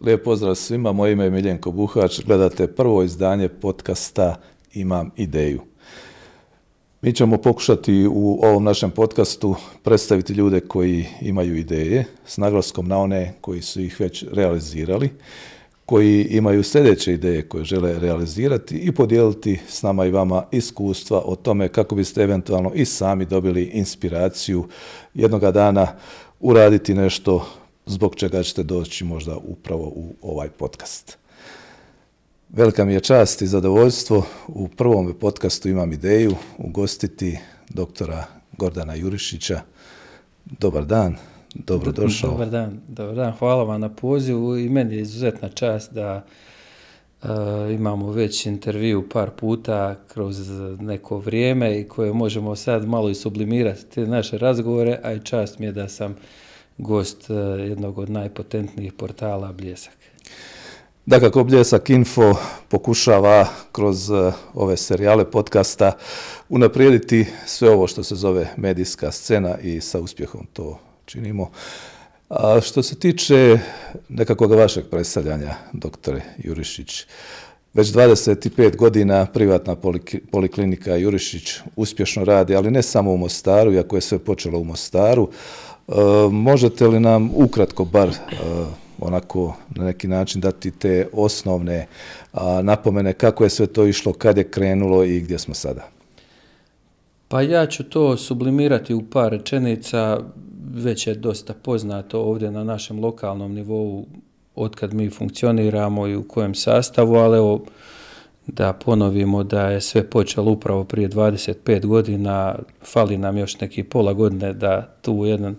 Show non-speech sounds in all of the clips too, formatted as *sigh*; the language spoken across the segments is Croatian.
Lijep pozdrav svima, moje ime je Miljenko Buhač, gledate prvo izdanje podcasta Imam ideju. Mi ćemo pokušati u ovom našem podcastu predstaviti ljude koji imaju ideje s naglaskom na one koji su ih već realizirali, koji imaju sljedeće ideje koje žele realizirati i podijeliti s nama i vama iskustva o tome kako biste eventualno i sami dobili inspiraciju jednoga dana uraditi nešto zbog čega ćete doći možda upravo u ovaj podcast. Velika mi je čast i zadovoljstvo u prvom podcastu imam ideju ugostiti doktora Gordana Jurišića. Dobar dan, dobrodošao. Dobar dan, dobar dan. Hvala vam na pozivu i meni je izuzetna čast da uh, imamo već intervju par puta kroz neko vrijeme i koje možemo sad malo i sublimirati te naše razgovore, a i čast mi je da sam gost uh, jednog od najpotentnijih portala Bljesak. Dakako, Bljesak Info pokušava kroz e, ove serijale podcasta unaprijediti sve ovo što se zove medijska scena i sa uspjehom to činimo. A što se tiče nekakvog vašeg predstavljanja, doktore Jurišić, već 25 godina privatna poliklinika Jurišić uspješno radi, ali ne samo u Mostaru, iako je sve počelo u Mostaru. E, možete li nam ukratko bar e, onako na neki način dati te osnovne napomene kako je sve to išlo, kad je krenulo i gdje smo sada? Pa ja ću to sublimirati u par rečenica, već je dosta poznato ovdje na našem lokalnom nivou otkad mi funkcioniramo i u kojem sastavu, ali evo da ponovimo da je sve počelo upravo prije 25 godina, fali nam još neki pola godine da tu jedan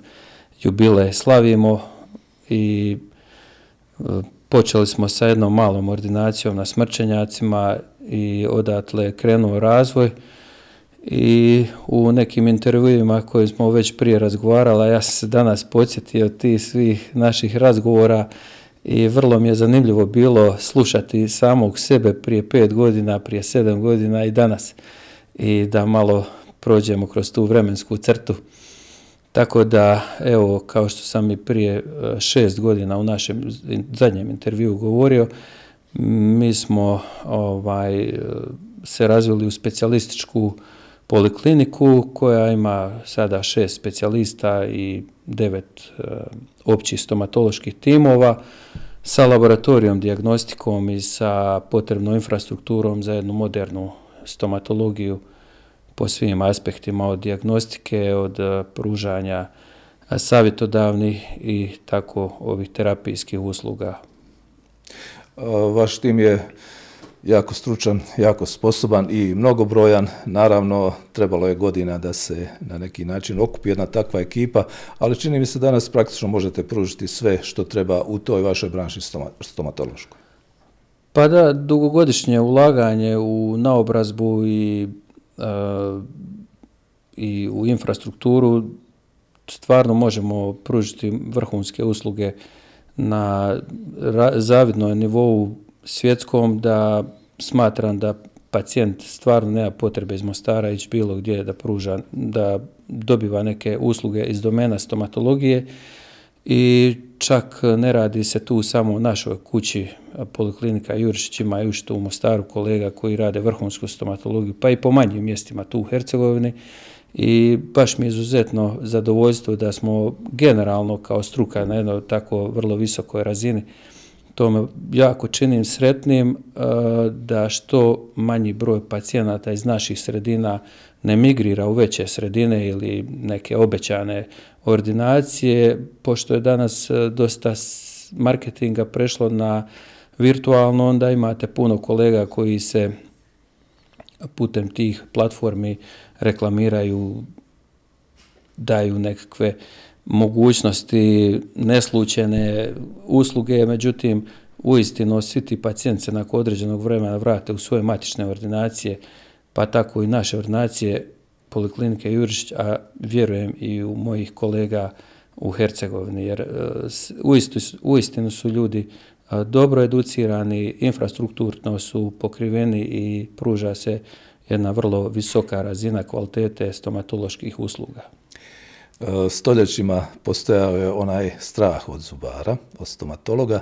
jubilej slavimo i Počeli smo sa jednom malom ordinacijom na smrčenjacima i odatle je krenuo razvoj. I u nekim intervjuima koje smo već prije razgovarali, ja sam se danas podsjetio tih svih naših razgovora i vrlo mi je zanimljivo bilo slušati samog sebe prije pet godina, prije sedam godina i danas i da malo prođemo kroz tu vremensku crtu. Tako da, evo, kao što sam i prije e, šest godina u našem zadnjem intervju govorio, mi smo ovaj, se razvili u specijalističku polikliniku koja ima sada šest specijalista i devet e, općih stomatoloških timova sa laboratorijom, diagnostikom i sa potrebnom infrastrukturom za jednu modernu stomatologiju po svim aspektima od diagnostike, od e, pružanja savjetodavnih i tako ovih terapijskih usluga. Vaš tim je jako stručan, jako sposoban i mnogobrojan. Naravno, trebalo je godina da se na neki način okupi jedna takva ekipa, ali čini mi se danas praktično možete pružiti sve što treba u toj vašoj branši stomatološkoj. Pa da, dugogodišnje ulaganje u naobrazbu i i u infrastrukturu stvarno možemo pružiti vrhunske usluge na zavidnom nivou svjetskom da smatram da pacijent stvarno nema potrebe iz Mostara ići bilo gdje da pruža, da dobiva neke usluge iz domena stomatologije i čak ne radi se tu samo u našoj kući Poliklinika Jurišić ima i što u Mostaru kolega koji rade vrhunsku stomatologiju, pa i po manjim mjestima tu u Hercegovini. I baš mi je izuzetno zadovoljstvo da smo generalno kao struka na jednoj tako vrlo visokoj razini to me jako činim sretnim da što manji broj pacijenata iz naših sredina ne migrira u veće sredine ili neke obećane ordinacije, pošto je danas e, dosta marketinga prešlo na virtualno, onda imate puno kolega koji se putem tih platformi reklamiraju, daju nekakve mogućnosti, neslučene usluge, međutim, uistinu svi ti pacijenti se nakon određenog vremena vrate u svoje matične ordinacije, pa tako i naše ordinacije Poliklinike Jurišić, a vjerujem i u mojih kolega u Hercegovini, jer e, uistinu su ljudi e, dobro educirani, infrastrukturno su pokriveni i pruža se jedna vrlo visoka razina kvalitete stomatoloških usluga. E, stoljećima postojao je onaj strah od zubara, od stomatologa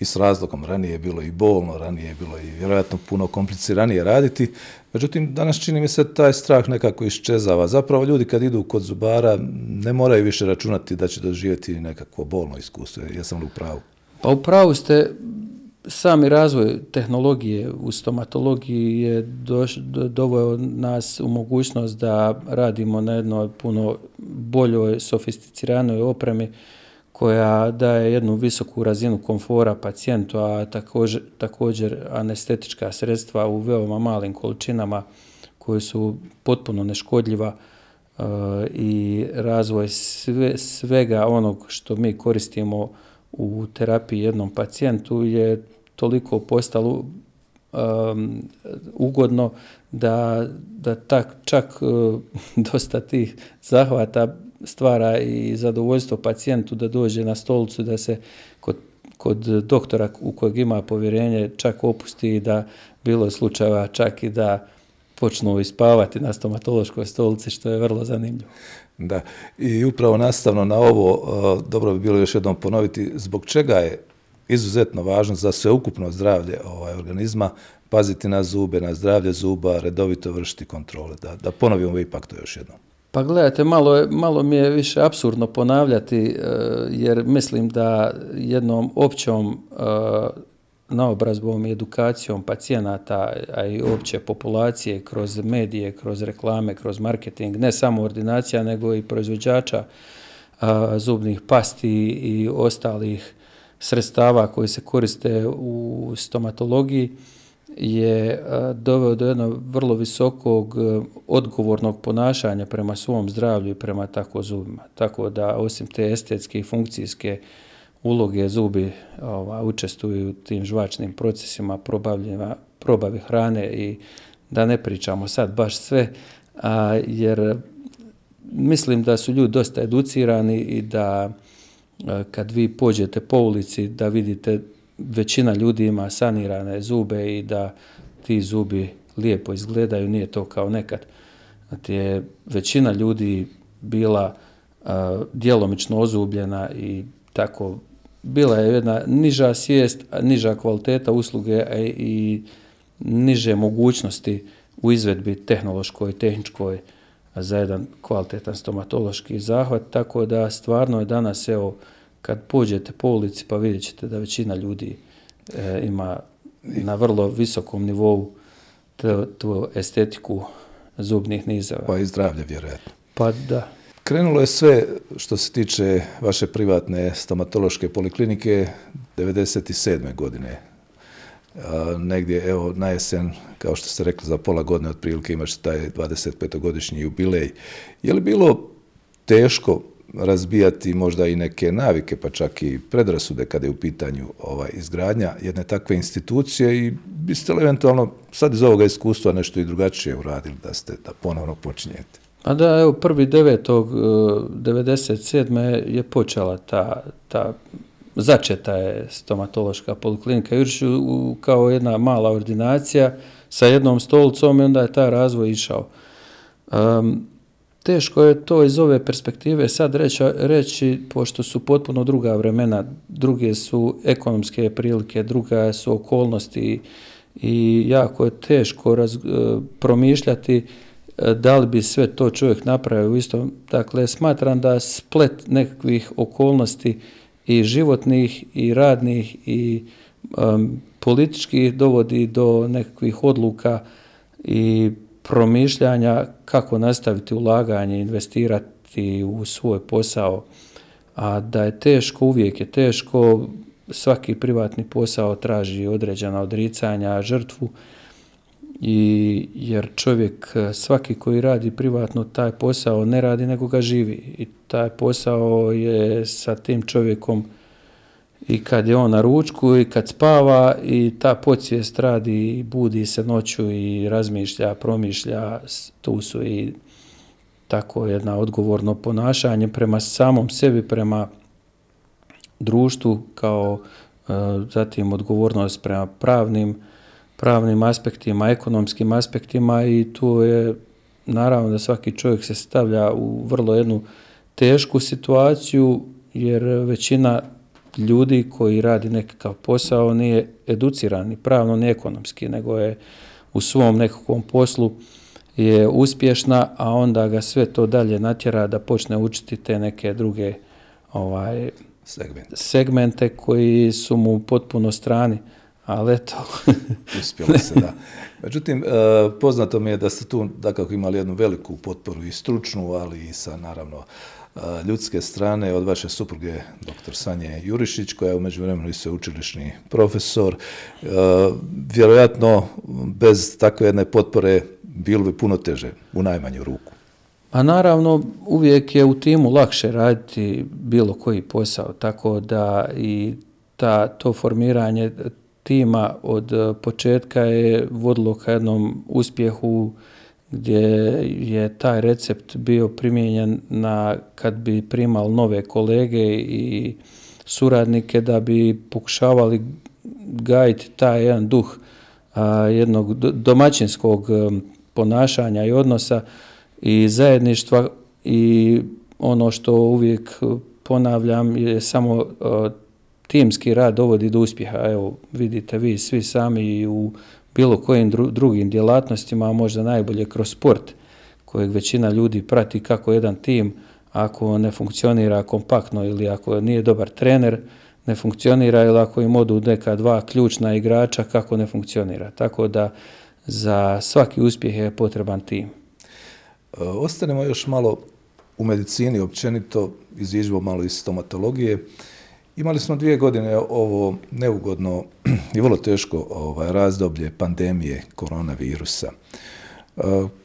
i s razlogom. Ranije je bilo i bolno, ranije je bilo i vjerojatno puno kompliciranije raditi. Međutim, danas čini mi se taj strah nekako iščezava. Zapravo ljudi kad idu kod zubara ne moraju više računati da će doživjeti nekakvo bolno iskustvo. Jesam li u pravu? Pa u pravu ste, sami razvoj tehnologije u stomatologiji je doveo nas u mogućnost da radimo na jednoj puno boljoj, sofisticiranoj opremi koja daje jednu visoku razinu komfora pacijentu, a također, također anestetička sredstva u veoma malim količinama koje su potpuno neškodljiva uh, i razvoj sve, svega onog što mi koristimo u terapiji jednom pacijentu je toliko postalo um, ugodno da, da tak, čak uh, *laughs* dosta tih zahvata stvara i zadovoljstvo pacijentu da dođe na stolicu da se kod, kod doktora u kojeg ima povjerenje čak opusti da bilo je slučajeva čak i da počnu ispavati na stomatološkoj stolici što je vrlo zanimljivo. Da, i upravo nastavno na ovo, uh, dobro bi bilo još jednom ponoviti, zbog čega je izuzetno važno za sveukupno zdravlje ovaj, organizma paziti na zube, na zdravlje zuba, redovito vršiti kontrole. Da, da ponovimo ipak to još jednom. Pa gledajte, malo, malo mi je više absurdno ponavljati, e, jer mislim da jednom općom e, naobrazbom i edukacijom pacijenata, a i opće populacije kroz medije, kroz reklame, kroz marketing, ne samo ordinacija, nego i proizvođača e, zubnih pasti i ostalih sredstava koji se koriste u stomatologiji, je doveo do jednog vrlo visokog odgovornog ponašanja prema svom zdravlju i prema tako zubima. Tako da osim te estetske i funkcijske uloge zubi ova, učestvuju u tim žvačnim procesima probavi hrane i da ne pričamo sad baš sve, jer mislim da su ljudi dosta educirani i da kad vi pođete po ulici da vidite većina ljudi ima sanirane zube i da ti zubi lijepo izgledaju, nije to kao nekad. Znači je većina ljudi bila uh, djelomično ozubljena i tako bila je jedna niža svijest, niža kvaliteta usluge i niže mogućnosti u izvedbi tehnološkoj tehničkoj za jedan kvalitetan stomatološki zahvat, tako da stvarno je danas, evo, kad pođete po ulici pa vidjet ćete da većina ljudi e, ima na vrlo visokom nivou tu, estetiku zubnih nizeva. Pa i zdravlje, vjerojatno. Pa da. Krenulo je sve što se tiče vaše privatne stomatološke poliklinike 97. godine. A, negdje, evo, na jesen, kao što ste rekli, za pola godine otprilike imaš taj 25-godišnji jubilej. Je li bilo teško razbijati možda i neke navike, pa čak i predrasude kada je u pitanju ovaj izgradnja jedne takve institucije i biste li eventualno sad iz ovoga iskustva nešto i drugačije uradili da ste da ponovno počinjete? Pa da, evo, prvi devetog, 97. je počela ta, ta začeta je stomatološka poliklinika Juršu kao jedna mala ordinacija sa jednom stolicom i onda je taj razvoj išao. Um, teško je to iz ove perspektive sad reći, reći, pošto su potpuno druga vremena, druge su ekonomske prilike, druga su okolnosti i jako je teško e, promišljati e, da li bi sve to čovjek napravio u istom. Dakle, smatram da splet nekakvih okolnosti i životnih i radnih i um, političkih dovodi do nekakvih odluka i promišljanja kako nastaviti ulaganje, investirati u svoj posao, a da je teško, uvijek je teško, svaki privatni posao traži određena odricanja, žrtvu, i jer čovjek svaki koji radi privatno taj posao ne radi nego ga živi. I taj posao je sa tim čovjekom i kad je on na ručku i kad spava i ta podsvijest radi i budi se noću i razmišlja, promišlja, tu su i tako jedna odgovorno ponašanje prema samom sebi, prema društvu kao e, zatim odgovornost prema pravnim pravnim aspektima, ekonomskim aspektima i tu je naravno da svaki čovjek se stavlja u vrlo jednu tešku situaciju jer većina ljudi koji radi nekakav posao nije educiran ni pravno ni ekonomski, nego je u svom nekakvom poslu je uspješna, a onda ga sve to dalje natjera da počne učiti te neke druge ovaj, segmente. segmente koji su mu potpuno strani. Ali eto. *laughs* Uspjelo se, da. Međutim, e, poznato mi je da ste tu dakako imali jednu veliku potporu i stručnu, ali i sa naravno e, ljudske strane od vaše supruge dr. Sanje Jurišić, koja je u međuvremenu i sveučilišni profesor. E, vjerojatno bez takve jedne potpore bilo bi puno teže, u najmanju ruku. A naravno, uvijek je u timu lakše raditi bilo koji posao, tako da i ta, to formiranje tima od početka je vodilo ka jednom uspjehu gdje je taj recept bio primijenjen na kad bi primal nove kolege i suradnike da bi pokušavali gajiti taj jedan duh jednog domaćinskog ponašanja i odnosa i zajedništva i ono što uvijek ponavljam je samo timski rad dovodi do uspjeha. Evo, vidite vi svi sami u bilo kojim drugim djelatnostima, a možda najbolje kroz sport, kojeg većina ljudi prati kako jedan tim, ako ne funkcionira kompaktno ili ako nije dobar trener, ne funkcionira ili ako im odu neka dva ključna igrača, kako ne funkcionira. Tako da za svaki uspjeh je potreban tim. Ostanemo još malo u medicini općenito, iziđemo malo iz stomatologije. Imali smo dvije godine ovo neugodno i vrlo teško ovaj, razdoblje pandemije koronavirusa. E,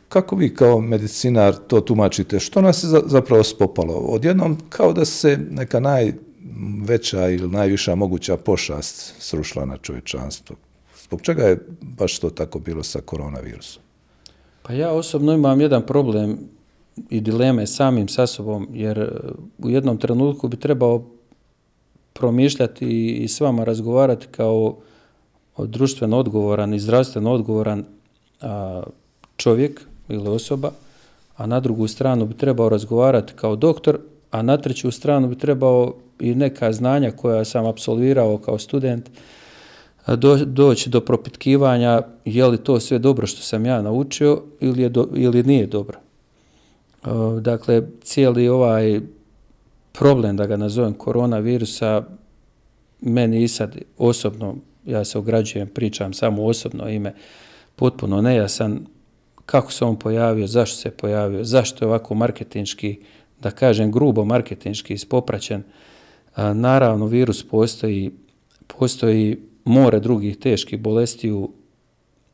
kako vi kao medicinar to tumačite? Što nas je zapravo spopalo? Odjednom kao da se neka najveća ili najviša moguća pošast srušila na čovječanstvo. Zbog čega je baš to tako bilo sa koronavirusom? Pa ja osobno imam jedan problem i dileme samim sa sobom, jer u jednom trenutku bi trebao promišljati i s vama razgovarati kao društveno odgovoran i zdravstveno odgovoran čovjek ili osoba, a na drugu stranu bi trebao razgovarati kao doktor, a na treću stranu bi trebao i neka znanja koja sam apsolvirao kao student do, doći do propitkivanja je li to sve dobro što sam ja naučio ili, ili nije dobro. Dakle, cijeli ovaj problem, da ga nazovem koronavirusa, meni i sad osobno, ja se ograđujem, pričam samo osobno ime, potpuno nejasan kako se on pojavio, zašto se pojavio, zašto je ovako marketinški, da kažem grubo marketinški ispopraćen. Naravno, virus postoji, postoji more drugih teških bolestiju.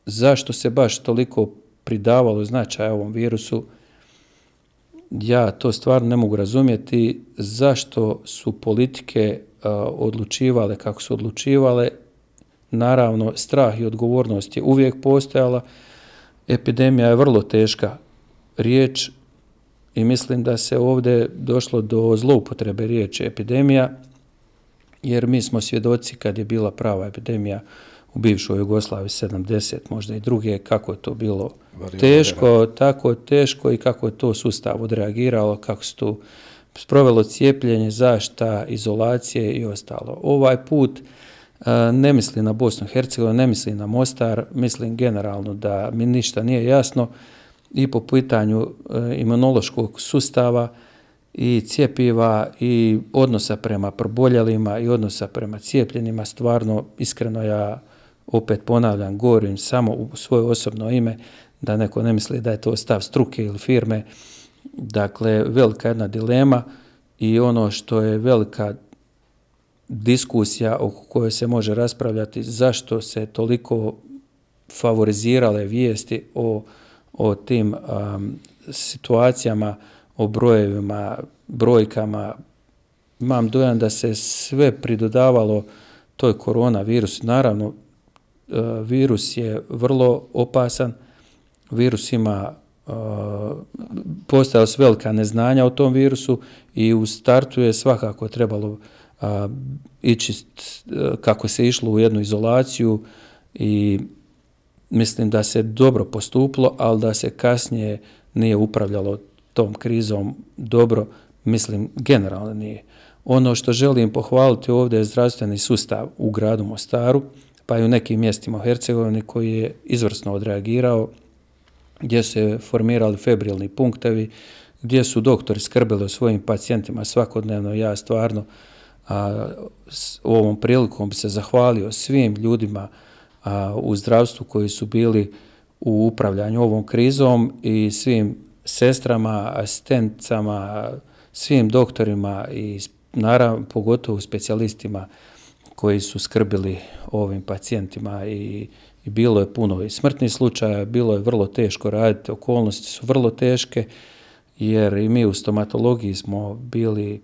Zašto se baš toliko pridavalo značaja ovom virusu, ja to stvarno ne mogu razumjeti zašto su politike odlučivale kako su odlučivale. Naravno, strah i odgovornost je uvijek postojala. Epidemija je vrlo teška riječ i mislim da se ovdje došlo do zloupotrebe riječi epidemija, jer mi smo svjedoci kad je bila prava epidemija u bivšoj Jugoslaviji 70, možda i druge, kako je to bilo teško, tako teško i kako je to sustav odreagiralo, kako se to sprovelo cijepljenje, zašta, izolacije i ostalo. Ovaj put e, ne misli na Bosnu i Hercegovinu, ne misli na Mostar, mislim generalno da mi ništa nije jasno i po pitanju e, imunološkog sustava i cijepiva i odnosa prema proboljelima i odnosa prema cijepljenima, stvarno iskreno ja opet ponavljam, govorim samo u svoje osobno ime, da neko ne misli da je to stav struke ili firme. Dakle, velika jedna dilema i ono što je velika diskusija oko koje se može raspravljati zašto se toliko favorizirale vijesti o, o tim um, situacijama, o brojevima, brojkama. Imam dojam da se sve pridodavalo toj koronavirusu. Naravno, virus je vrlo opasan, virus ima e, postojala su velika neznanja o tom virusu i u startu je svakako trebalo e, ići kako se išlo u jednu izolaciju i mislim da se dobro postuplo, ali da se kasnije nije upravljalo tom krizom dobro, mislim generalno nije. Ono što želim pohvaliti ovdje je zdravstveni sustav u gradu Mostaru, pa i u nekim mjestima u Hercegovini koji je izvrsno odreagirao, gdje se formirali febrilni punktevi, gdje su doktori skrbili o svojim pacijentima svakodnevno. Ja stvarno a, s ovom prilikom bi se zahvalio svim ljudima a, u zdravstvu koji su bili u upravljanju ovom krizom i svim sestrama, asistencama, svim doktorima i naravno pogotovo specijalistima koji su skrbili ovim pacijentima i, i bilo je puno i smrtnih slučaja, bilo je vrlo teško raditi, okolnosti su vrlo teške jer i mi u stomatologiji smo bili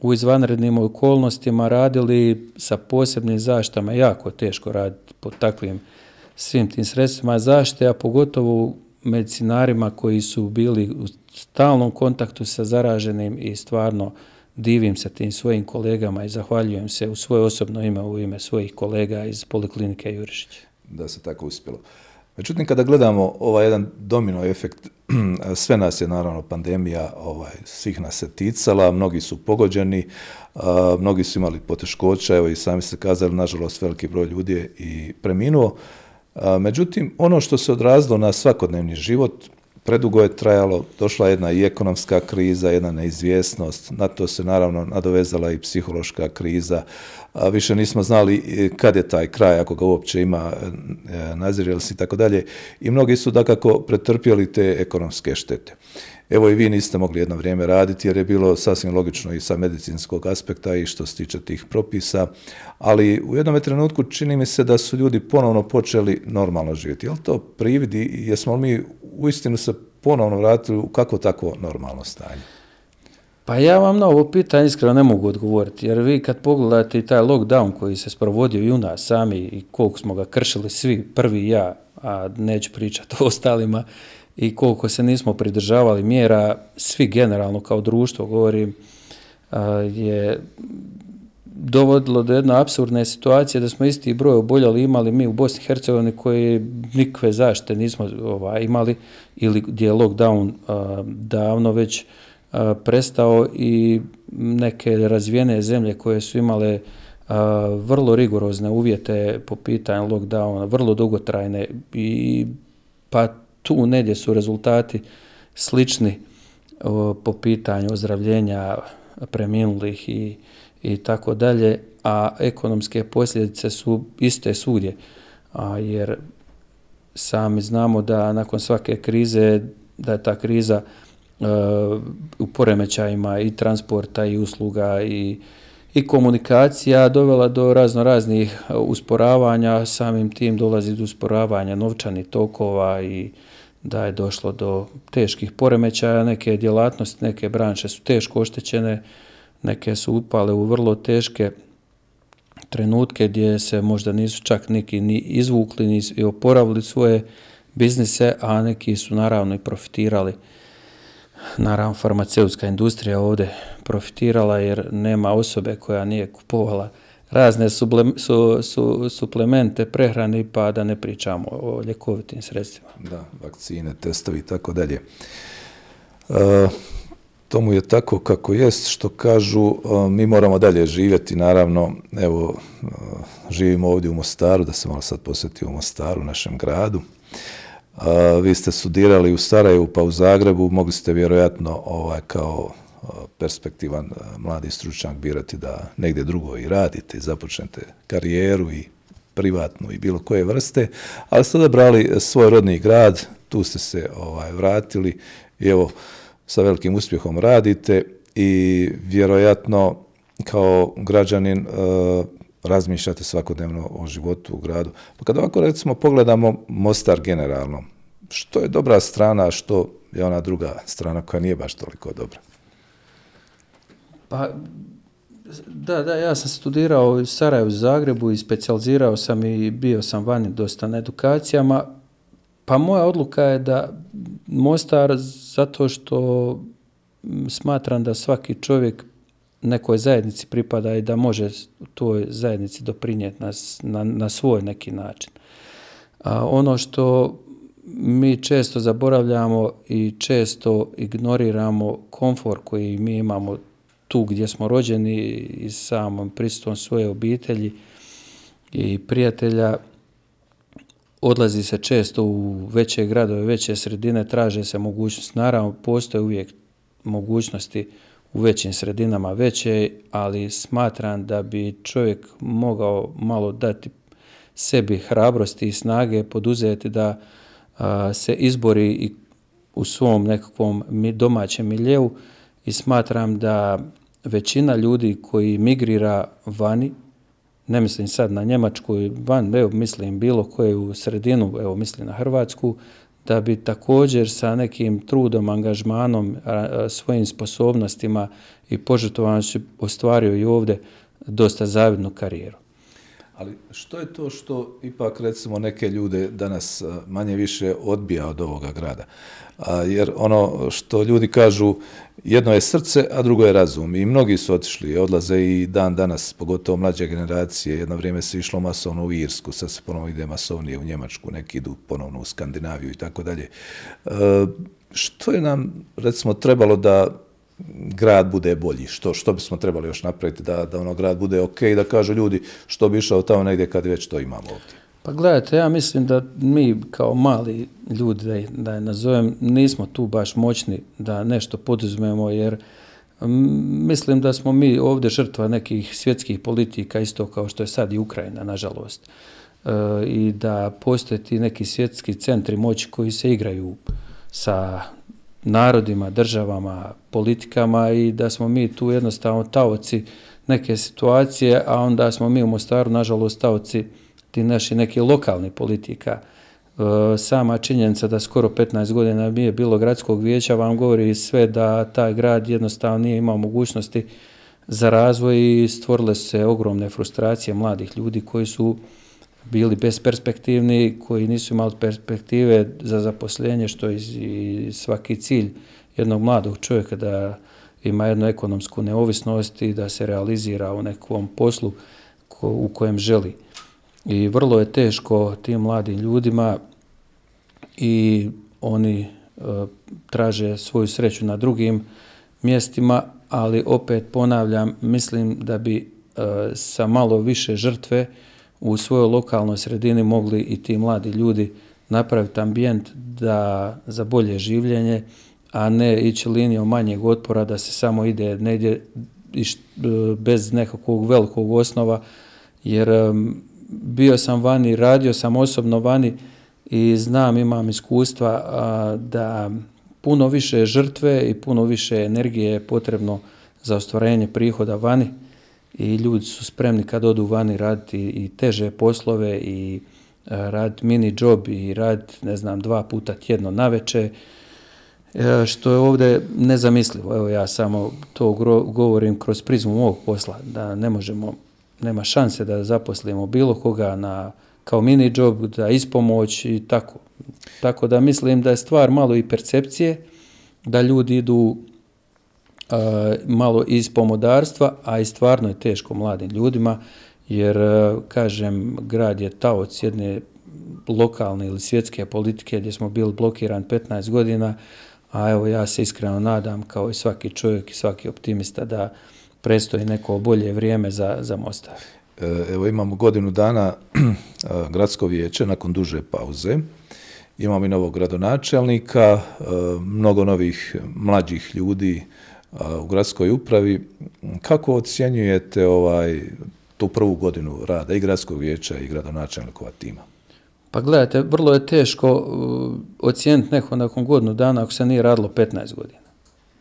u izvanrednim okolnostima radili sa posebnim zaštama, jako teško raditi pod takvim svim tim sredstvima zaštite, a pogotovo medicinarima koji su bili u stalnom kontaktu sa zaraženim i stvarno divim se tim svojim kolegama i zahvaljujem se u svoje osobno ime, u ime svojih kolega iz Poliklinike Jurišić. Da se tako uspjelo. Međutim, kada gledamo ovaj jedan domino efekt, *clears throat* sve nas je naravno pandemija, ovaj, svih nas se ticala, mnogi su pogođeni, mnogi su imali poteškoća, evo i sami ste kazali, nažalost, veliki broj ljudi je i preminuo. Međutim, ono što se odrazilo na svakodnevni život, predugo je trajalo, došla jedna i ekonomska kriza, jedna neizvjesnost, na to se naravno nadovezala i psihološka kriza, a više nismo znali kad je taj kraj, ako ga uopće ima, e, nazirali se i tako dalje, i mnogi su dakako pretrpjeli te ekonomske štete. Evo i vi niste mogli jedno vrijeme raditi jer je bilo sasvim logično i sa medicinskog aspekta i što se tiče tih propisa, ali u jednom trenutku čini mi se da su ljudi ponovno počeli normalno živjeti. Je li to prividi? Jesmo li mi uistinu se ponovno vratili u kako tako normalno stanje? Pa ja vam na ovo pitanje iskreno ne mogu odgovoriti, jer vi kad pogledate i taj lockdown koji se sprovodio i u nas sami i koliko smo ga kršili svi, prvi ja, a neću pričati o ostalima, i koliko se nismo pridržavali mjera, svi generalno kao društvo, govorim, je dovodilo do jedne absurdne situacije da smo isti broj oboljali imali mi u Bosni i Hercegovini koji nikve zaštite nismo ovaj, imali ili gdje je lockdown davno već prestao i neke razvijene zemlje koje su imale vrlo rigorozne uvjete po pitanju lockdowna, vrlo dugotrajne i pa tu negdje su rezultati slični po pitanju ozdravljenja preminulih i, i tako dalje, a ekonomske posljedice su iste svugdje, a, jer sami znamo da nakon svake krize, da je ta kriza e, u poremećajima i transporta i usluga i, i komunikacija dovela do razno raznih usporavanja, samim tim dolazi do usporavanja novčanih tokova i da je došlo do teških poremećaja, neke djelatnosti, neke branše su teško oštećene, neke su upale u vrlo teške trenutke gdje se možda nisu čak neki ni izvukli ni oporavili svoje biznise, a neki su naravno i profitirali. Naravno, farmaceutska industrija ovdje profitirala jer nema osobe koja nije kupovala razne sublem, su, su, suplemente, prehrani, pa da ne pričamo o ljekovitim sredstvima. Da, vakcine, testovi i tako dalje. E, tomu je tako kako jest, što kažu, e, mi moramo dalje živjeti, naravno, evo, e, živimo ovdje u Mostaru, da se malo sad posjeti u Mostaru, našem gradu. Vi ste studirali u Sarajevu pa u Zagrebu, mogli ste vjerojatno ovaj, kao perspektivan mladi stručnjak birati da negdje drugo i radite i započnete karijeru i privatnu i bilo koje vrste, ali ste odabrali svoj rodni grad, tu ste se ovaj vratili i evo sa velikim uspjehom radite i vjerojatno kao građanin uh, razmišljate svakodnevno o životu u gradu. Pa kad ovako recimo pogledamo Mostar generalno, što je dobra strana, što je ona druga strana koja nije baš toliko dobra? Pa, da, da, ja sam studirao u Sarajevu, Zagrebu i specijalizirao sam i bio sam vani dosta na edukacijama. Pa moja odluka je da Mostar, zato što smatram da svaki čovjek nekoj zajednici pripada i da može toj zajednici doprinijeti na, na, na svoj neki način. A ono što mi često zaboravljamo i često ignoriramo komfor koji mi imamo tu gdje smo rođeni i samom prisutnom svoje obitelji i prijatelja odlazi se često u veće gradove, veće sredine, traže se mogućnosti. Naravno, postoje uvijek mogućnosti u većim sredinama veće, ali smatram da bi čovjek mogao malo dati sebi hrabrosti i snage poduzeti da se izbori i u svom nekakvom domaćem miljevu i smatram da većina ljudi koji migrira vani, ne mislim sad na Njemačku, van, evo mislim bilo koju sredinu, evo mislim na Hrvatsku, da bi također sa nekim trudom, angažmanom, svojim sposobnostima i požrtvovanošću ostvario i ovdje dosta zavidnu karijeru. Ali što je to što ipak recimo neke ljude danas manje više odbija od ovoga grada? jer ono što ljudi kažu, jedno je srce, a drugo je razum. I mnogi su otišli, odlaze i dan danas, pogotovo mlađe generacije. Jedno vrijeme se išlo masovno u Irsku, sad se ponovno ide masovnije u Njemačku, neki idu ponovno u Skandinaviju i tako dalje. Što je nam, recimo, trebalo da grad bude bolji, što, što bismo trebali još napraviti da, da ono grad bude ok, da kažu ljudi što bi išao tamo negdje kad već to imamo ovdje. Pa gledajte, ja mislim da mi kao mali ljudi, da je, nazovem, nismo tu baš moćni da nešto poduzmemo, jer mislim da smo mi ovdje žrtva nekih svjetskih politika, isto kao što je sad i Ukrajina, nažalost. E, I da postoje ti neki svjetski centri moći koji se igraju sa narodima, državama, politikama i da smo mi tu jednostavno taoci neke situacije, a onda smo mi u Mostaru, nažalost, taoci ti naši neki lokalni politika. E, sama činjenica da skoro 15 godina nije bilo gradskog vijeća vam govori sve da taj grad jednostavno nije imao mogućnosti za razvoj i stvorile se ogromne frustracije mladih ljudi koji su bili besperspektivni, koji nisu imali perspektive za zaposlenje, što je svaki cilj jednog mladog čovjeka da ima jednu ekonomsku neovisnost i da se realizira u nekom poslu u kojem želi. I vrlo je teško tim mladim ljudima i oni e, traže svoju sreću na drugim mjestima, ali opet ponavljam, mislim da bi e, sa malo više žrtve u svojoj lokalnoj sredini mogli i ti mladi ljudi napraviti ambijent da za bolje življenje, a ne ići linijom manjeg otpora da se samo ide negdje e, bez nekakvog velikog osnova, jer bio sam vani, radio sam osobno vani i znam, imam iskustva da puno više žrtve i puno više energije je potrebno za ostvarenje prihoda vani i ljudi su spremni kad odu vani raditi i teže poslove i rad mini job i rad, ne znam, dva puta tjedno naveče, e, što je ovdje nezamislivo. Evo ja samo to govorim kroz prizmu mog posla, da ne možemo nema šanse da zaposlimo bilo koga na kao mini job, da ispomoć i tako. Tako da mislim da je stvar malo i percepcije, da ljudi idu malo iz pomodarstva, a i stvarno je teško mladim ljudima, jer, kažem, grad je taoc jedne lokalne ili svjetske politike gdje smo bili blokiran 15 godina, a evo ja se iskreno nadam kao i svaki čovjek i svaki optimista da prestoji neko bolje vrijeme za, za Mostar. E, evo imamo godinu dana *clears throat* gradsko vijeće nakon duže pauze. Imamo i novog gradonačelnika, e, mnogo novih mlađih ljudi u gradskoj upravi. Kako ocjenjujete ovaj tu prvu godinu rada i gradskog vijeća i gradonačelnikova tima? Pa gledajte, vrlo je teško uh, ocijeniti neko nakon godinu dana ako se nije radilo 15 godina.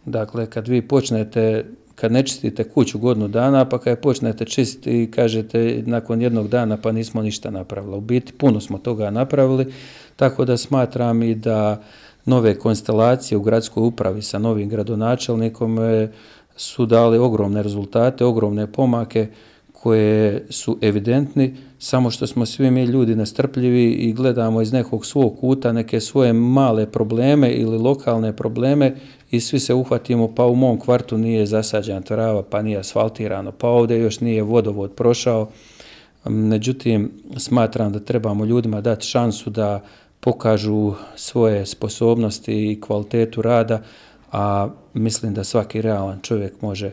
Dakle, kad vi počnete kad ne čistite kuću godinu dana, pa kad počnete čistiti i kažete nakon jednog dana pa nismo ništa napravili. U biti puno smo toga napravili, tako da smatram i da nove konstelacije u gradskoj upravi sa novim gradonačelnikom e, su dali ogromne rezultate, ogromne pomake koje su evidentni, samo što smo svi mi ljudi nestrpljivi i gledamo iz nekog svog kuta neke svoje male probleme ili lokalne probleme i svi se uhvatimo pa u mom kvartu nije zasađena trava, pa nije asfaltirano, pa ovdje još nije vodovod prošao. Međutim, smatram da trebamo ljudima dati šansu da pokažu svoje sposobnosti i kvalitetu rada, a mislim da svaki realan čovjek može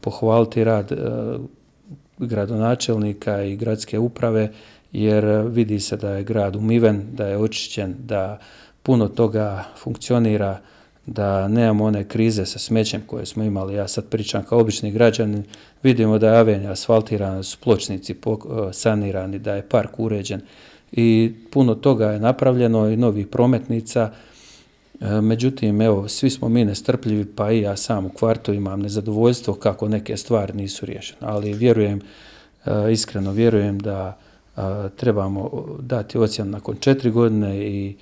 pohvaliti rad gradonačelnika i gradske uprave jer vidi se da je grad umiven, da je očišćen, da puno toga funkcionira, da nemamo one krize sa smećem koje smo imali. Ja sad pričam kao obični građanin, vidimo da je avenija asfaltirana, su pločnici e, sanirani, da je park uređen i puno toga je napravljeno i novih prometnica. E, međutim, evo, svi smo mi nestrpljivi, pa i ja sam u kvartu imam nezadovoljstvo kako neke stvari nisu riješene. Ali vjerujem, e, iskreno vjerujem da trebamo dati ocjenu nakon četiri godine i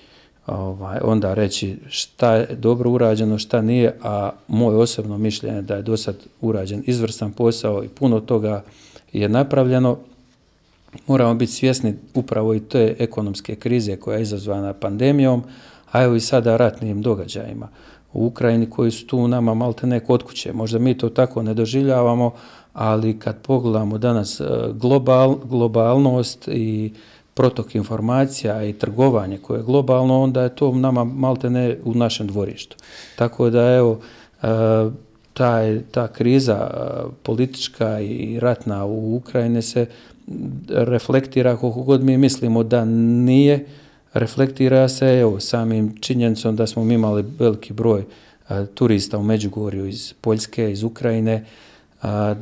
ovaj, onda reći šta je dobro urađeno, šta nije, a moje osobno mišljenje da je do sad urađen izvrstan posao i puno toga je napravljeno. Moramo biti svjesni upravo i te ekonomske krize koja je izazvana pandemijom, a evo i sada ratnim događajima u Ukrajini koji su tu nama malte ne kod kuće. Možda mi to tako ne doživljavamo, ali kad pogledamo danas e, global, globalnost i protok informacija i trgovanje koje je globalno, onda je to nama malte ne u našem dvorištu. Tako da evo, e, ta, ta kriza e, politička i ratna u Ukrajini se reflektira koliko god mi mislimo da nije, reflektira se evo, samim činjenicom da smo mi imali veliki broj e, turista u Međugorju iz Poljske, iz Ukrajine,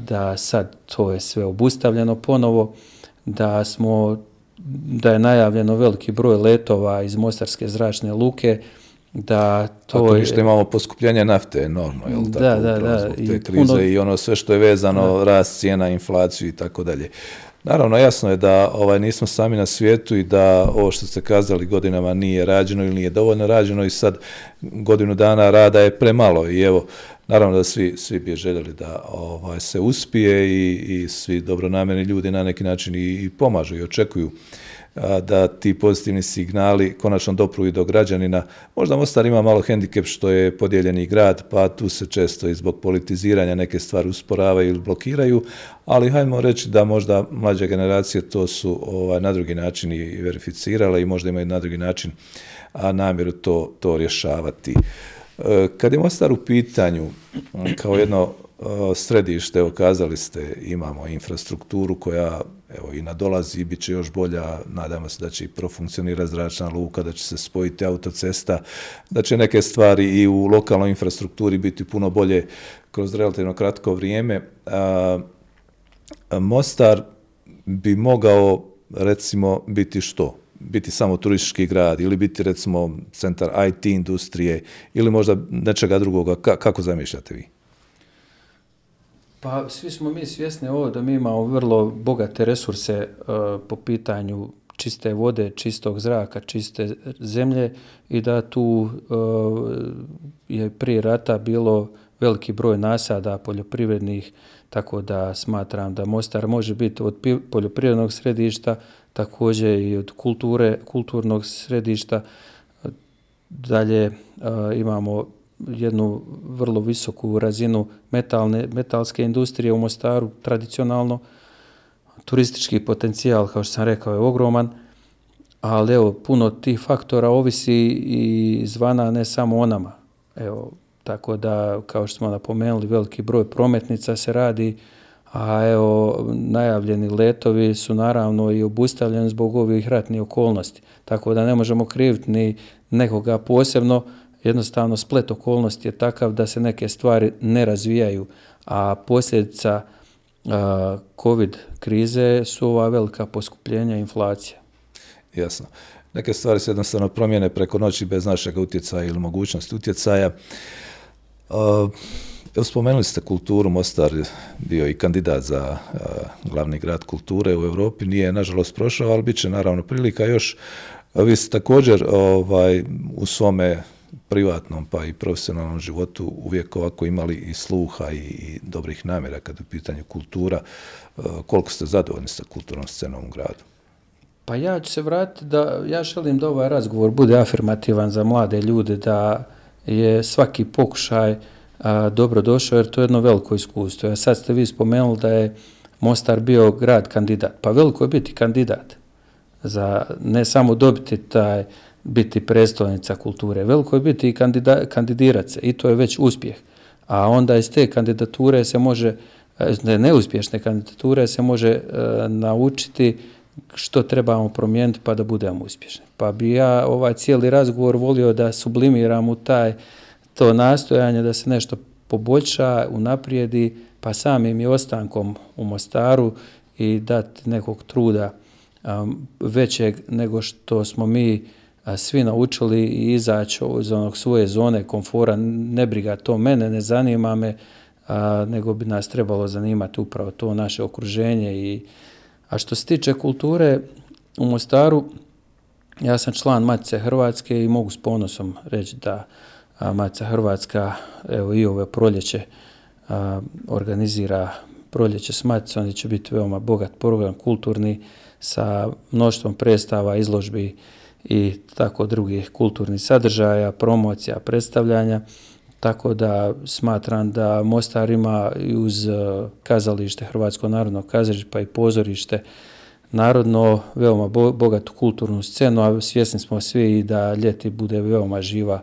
da sad to je sve obustavljeno ponovo, da smo da je najavljeno veliki broj letova iz Mostarske zračne luke, da to Ako ništa imamo poskupljenje nafte enormno, jel da, tako? Da, da, te krize i ono sve što je vezano, rast cijena, inflaciju i tako dalje. Naravno, jasno je da ovaj, nismo sami na svijetu i da ovo što ste kazali godinama nije rađeno ili nije dovoljno rađeno i sad godinu dana rada je premalo i evo, naravno da svi, svi bi željeli da ovaj, se uspije i, i svi dobronamjerni ljudi na neki način i, i pomažu i očekuju da ti pozitivni signali konačno dopru i do građanina. Možda Mostar ima malo hendikep što je podijeljeni grad, pa tu se često i zbog politiziranja neke stvari usporavaju ili blokiraju, ali hajmo reći da možda mlađe generacije to su ovaj, na drugi način i verificirale i možda imaju na drugi način a namjeru to, to rješavati. E, kad je Mostar u pitanju kao jedno središte, evo kazali ste, imamo infrastrukturu koja evo i nadolazi bit će još bolja, nadamo se da će i profunkcionirati zračna luka, da će se spojiti autocesta, da će neke stvari i u lokalnoj infrastrukturi biti puno bolje kroz relativno kratko vrijeme. Mostar bi mogao recimo biti što? Biti samo turistički grad ili biti recimo centar IT industrije ili možda nečega drugoga. kako zamišljate vi? Pa svi smo mi svjesni ovo da mi imamo vrlo bogate resurse uh, po pitanju čiste vode, čistog zraka, čiste zemlje i da tu uh, je prije rata bilo veliki broj nasada poljoprivrednih, tako da smatram da Mostar može biti od poljoprivrednog središta, također i od kulture, kulturnog središta. Dalje uh, imamo jednu vrlo visoku razinu metalne, metalske industrije u Mostaru tradicionalno. Turistički potencijal, kao što sam rekao, je ogroman, ali evo, puno tih faktora ovisi i zvana ne samo o nama. Evo, tako da, kao što smo napomenuli, veliki broj prometnica se radi, a evo, najavljeni letovi su naravno i obustavljeni zbog ovih ratnih okolnosti. Tako da ne možemo kriviti ni nekoga posebno, jednostavno splet okolnosti je takav da se neke stvari ne razvijaju, a posljedica COVID krize su ova velika poskupljenja i inflacija. Jasno. Neke stvari se jednostavno promijene preko noći bez našeg utjecaja ili mogućnosti utjecaja. Evo, spomenuli ste kulturu, Mostar bio i kandidat za glavni grad kulture u Europi, nije nažalost prošao, ali bit će naravno prilika još. Vi ste također ovaj, u svome privatnom pa i profesionalnom životu uvijek ovako imali i sluha i, dobrih namjera kad je u pitanju kultura. E, koliko ste zadovoljni sa kulturnom scenom u gradu? Pa ja ću se vratiti da, ja želim da ovaj razgovor bude afirmativan za mlade ljude, da je svaki pokušaj dobro došao jer to je jedno veliko iskustvo. Ja sad ste vi spomenuli da je Mostar bio grad kandidat. Pa veliko je biti kandidat za ne samo dobiti taj biti predstavnica kulture. Veliko je biti i kandidirat se i to je već uspjeh. a onda iz te kandidature se može, ne, neuspješne kandidature se može e, naučiti što trebamo promijeniti pa da budemo uspješni. Pa bi ja ovaj cijeli razgovor volio da sublimiram u taj to nastojanje da se nešto poboljša, unaprijedi, pa samim i ostankom u Mostaru i dati nekog truda većeg nego što smo mi svi naučili i izaći iz onog svoje zone komfora, ne briga to mene, ne zanima me, a, nego bi nas trebalo zanimati upravo to naše okruženje. I, a što se tiče kulture u Mostaru, ja sam član Matice Hrvatske i mogu s ponosom reći da Matica Hrvatska evo i ove proljeće a, organizira proljeće s Maticom gdje će biti veoma bogat program kulturni sa mnoštvom predstava, izložbi i tako drugih kulturnih sadržaja, promocija, predstavljanja. Tako da smatram da Mostar ima uz e, kazalište, Hrvatsko narodno kazalište pa i pozorište narodno veoma bogatu kulturnu scenu, a svjesni smo svi i da ljeti bude veoma živa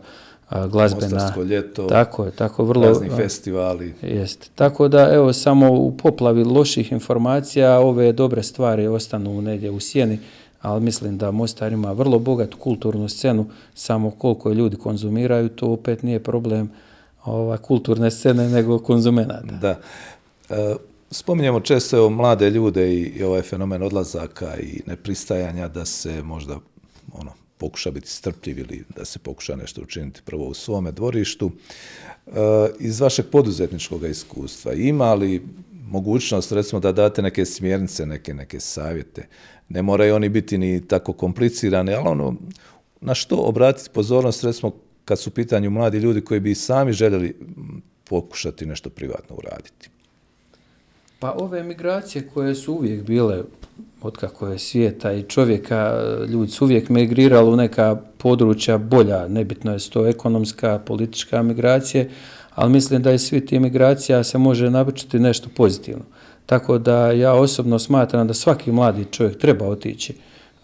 glazbena. Mostarsko ljeto, tako je, tako vrlo, festivali. Jest. Tako da, evo, samo u poplavi loših informacija ove dobre stvari ostanu negdje u sjeni, ali mislim da Mostar ima vrlo bogatu kulturnu scenu, samo koliko ljudi konzumiraju, to opet nije problem ova, kulturne scene nego konzumenata. Da. E, spominjemo često mlade ljude i, i ovaj fenomen odlazaka i nepristajanja da se možda ono, pokuša biti strpljiv ili da se pokuša nešto učiniti prvo u svome dvorištu. E, iz vašeg poduzetničkog iskustva ima li mogućnost recimo da date neke smjernice, neke, neke savjete? Ne moraju oni biti ni tako komplicirani, ali ono, na što obratiti pozornost recimo kad su u pitanju mladi ljudi koji bi sami željeli pokušati nešto privatno uraditi? Pa ove migracije koje su uvijek bile otkako je svijeta i čovjeka, ljudi su uvijek migrirali u neka područja bolja, nebitno je to ekonomska, politička migracija, ali mislim da je svi ti migracija se može navučiti nešto pozitivno. Tako da ja osobno smatram da svaki mladi čovjek treba otići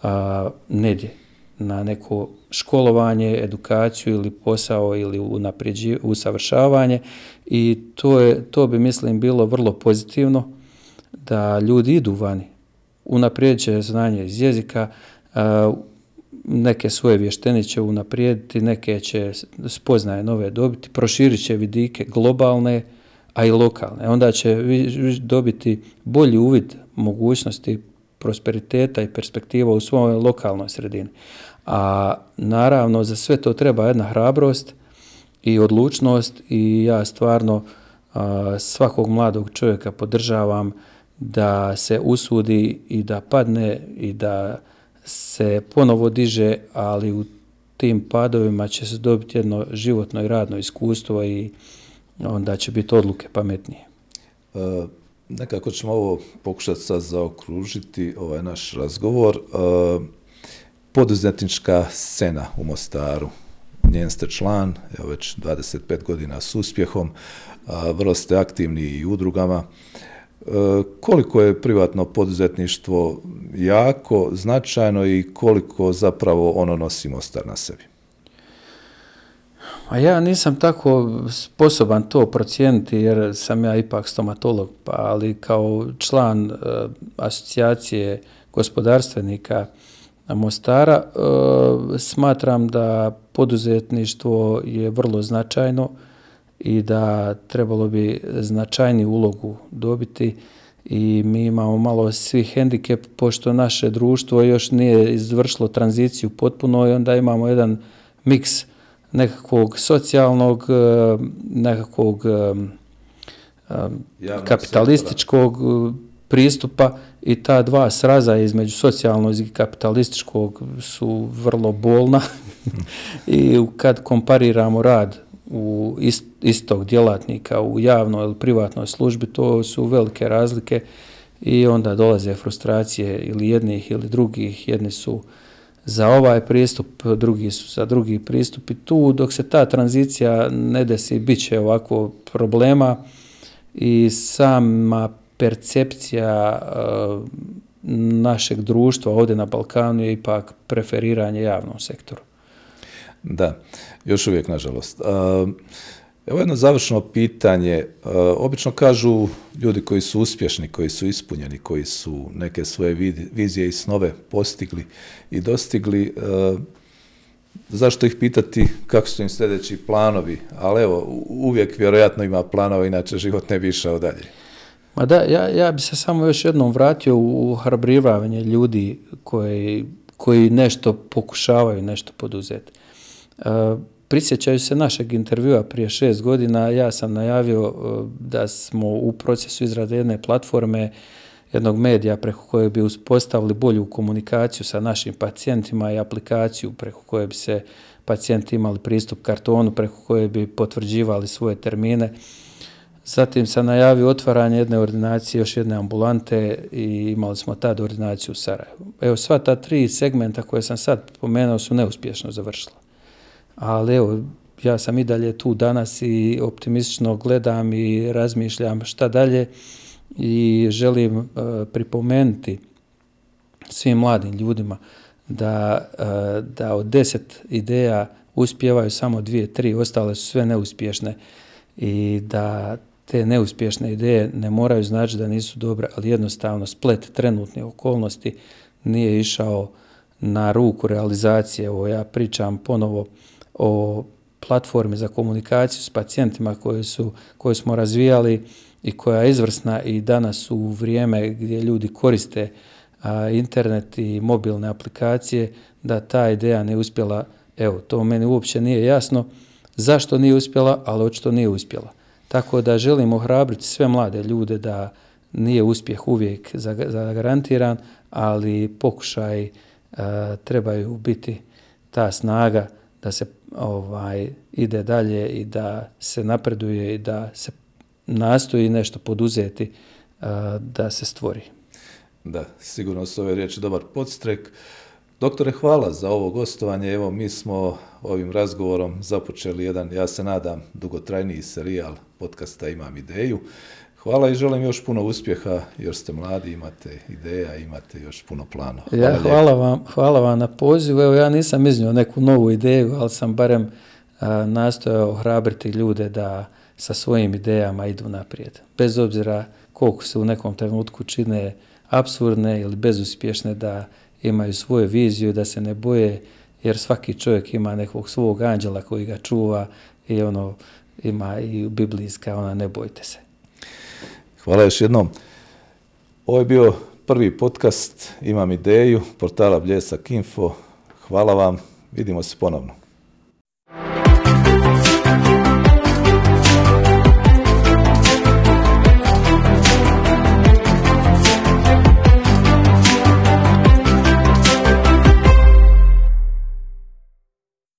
a, nedje na neko školovanje, edukaciju ili posao ili usavršavanje. I to, je, to bi mislim bilo vrlo pozitivno da ljudi idu vani, unaprijedit će znanje iz jezika, neke svoje vještine će unaprijediti, neke će spoznaje nove dobiti, proširit će vidike globalne, a i lokalne. Onda će dobiti bolji uvid mogućnosti prosperiteta i perspektiva u svojoj lokalnoj sredini. A naravno za sve to treba jedna hrabrost i odlučnost i ja stvarno svakog mladog čovjeka podržavam da se usudi i da padne i da se ponovo diže, ali u tim padovima će se dobiti jedno životno i radno iskustvo i onda će biti odluke pametnije. E, nekako ćemo ovo pokušati sad zaokružiti, ovaj naš razgovor. E, poduzetnička scena u Mostaru, njen ste član, evo već 25 godina s uspjehom, vrlo ste aktivni i udrugama. Koliko je privatno poduzetništvo jako, značajno i koliko zapravo ono nosi Mostar na sebi? A ja nisam tako sposoban to procijeniti jer sam ja ipak stomatolog, pa ali kao član e, asocijacije gospodarstvenika Mostara e, smatram da poduzetništvo je vrlo značajno i da trebalo bi značajni ulogu dobiti i mi imamo malo svi hendikep pošto naše društvo još nije izvršilo tranziciju potpuno i onda imamo jedan miks nekakvog socijalnog, e, nekakvog e, e, kapitalističkog pristupa i ta dva sraza između socijalnog i kapitalističkog su vrlo bolna *laughs* i kad kompariramo rad u istog djelatnika u javnoj ili privatnoj službi, to su velike razlike i onda dolaze frustracije ili jednih ili drugih. Jedni su za ovaj pristup, drugi su za drugi pristup i tu dok se ta tranzicija ne desi, bit će ovako problema i sama percepcija uh, našeg društva ovdje na Balkanu je ipak preferiranje javnom sektoru. Da, još uvijek nažalost. Evo jedno završno pitanje. E, obično kažu ljudi koji su uspješni, koji su ispunjeni, koji su neke svoje vizije i snove postigli i dostigli, e, zašto ih pitati kako su im sljedeći planovi, ali evo, uvijek vjerojatno ima planova, inače život ne bi išao dalje. Ma da, ja, ja bi se samo još jednom vratio u hrabrivanje ljudi koji, koji nešto pokušavaju nešto poduzeti. Prisjećaju se našeg intervjua prije šest godina, ja sam najavio e, da smo u procesu izrade jedne platforme jednog medija preko koje bi uspostavili bolju komunikaciju sa našim pacijentima i aplikaciju preko koje bi se pacijenti imali pristup kartonu, preko koje bi potvrđivali svoje termine. Zatim sam najavio otvaranje jedne ordinacije, još jedne ambulante i imali smo tad ordinaciju u Sarajevu. Evo, sva ta tri segmenta koje sam sad pomenuo su neuspješno završila. Ali evo, ja sam i dalje tu danas i optimistično gledam i razmišljam šta dalje i želim uh, pripomenuti svim mladim ljudima da, uh, da od deset ideja uspjevaju samo dvije, tri, ostale su sve neuspješne i da te neuspješne ideje ne moraju znači da nisu dobre, ali jednostavno splet trenutne okolnosti nije išao na ruku realizacije. Ovo ja pričam ponovo o platformi za komunikaciju s pacijentima koje, su, koje smo razvijali i koja je izvrsna i danas u vrijeme gdje ljudi koriste a, internet i mobilne aplikacije, da ta ideja ne uspjela, evo, to meni uopće nije jasno zašto nije uspjela, ali očito nije uspjela. Tako da želim ohrabriti sve mlade ljude da nije uspjeh uvijek zagarantiran, ali pokušaj e, trebaju biti ta snaga da se ovaj ide dalje i da se napreduje i da se nastoji nešto poduzeti e, da se stvori. Da, sigurno su ove riječi dobar podstrek. Doktore, hvala za ovo gostovanje. Evo, mi smo ovim razgovorom započeli jedan, ja se nadam, dugotrajniji serijal podcasta Imam ideju. Hvala i želim još puno uspjeha, još ste mladi, imate ideja, imate još puno plana. Hvala, ja, hvala, vam, hvala vam na pozivu. Evo, ja nisam iznio neku novu ideju, ali sam barem a, nastojao hrabriti ljude da sa svojim idejama idu naprijed. Bez obzira koliko se u nekom trenutku čine absurdne ili bezuspješne, da imaju svoju viziju, da se ne boje, jer svaki čovjek ima nekog svog anđela koji ga čuva i ono ima i biblijska, ona ne bojte se. Hvala još jednom. Ovo je bio prvi podcast, imam ideju, portala Bljesak Info. Hvala vam, vidimo se ponovno.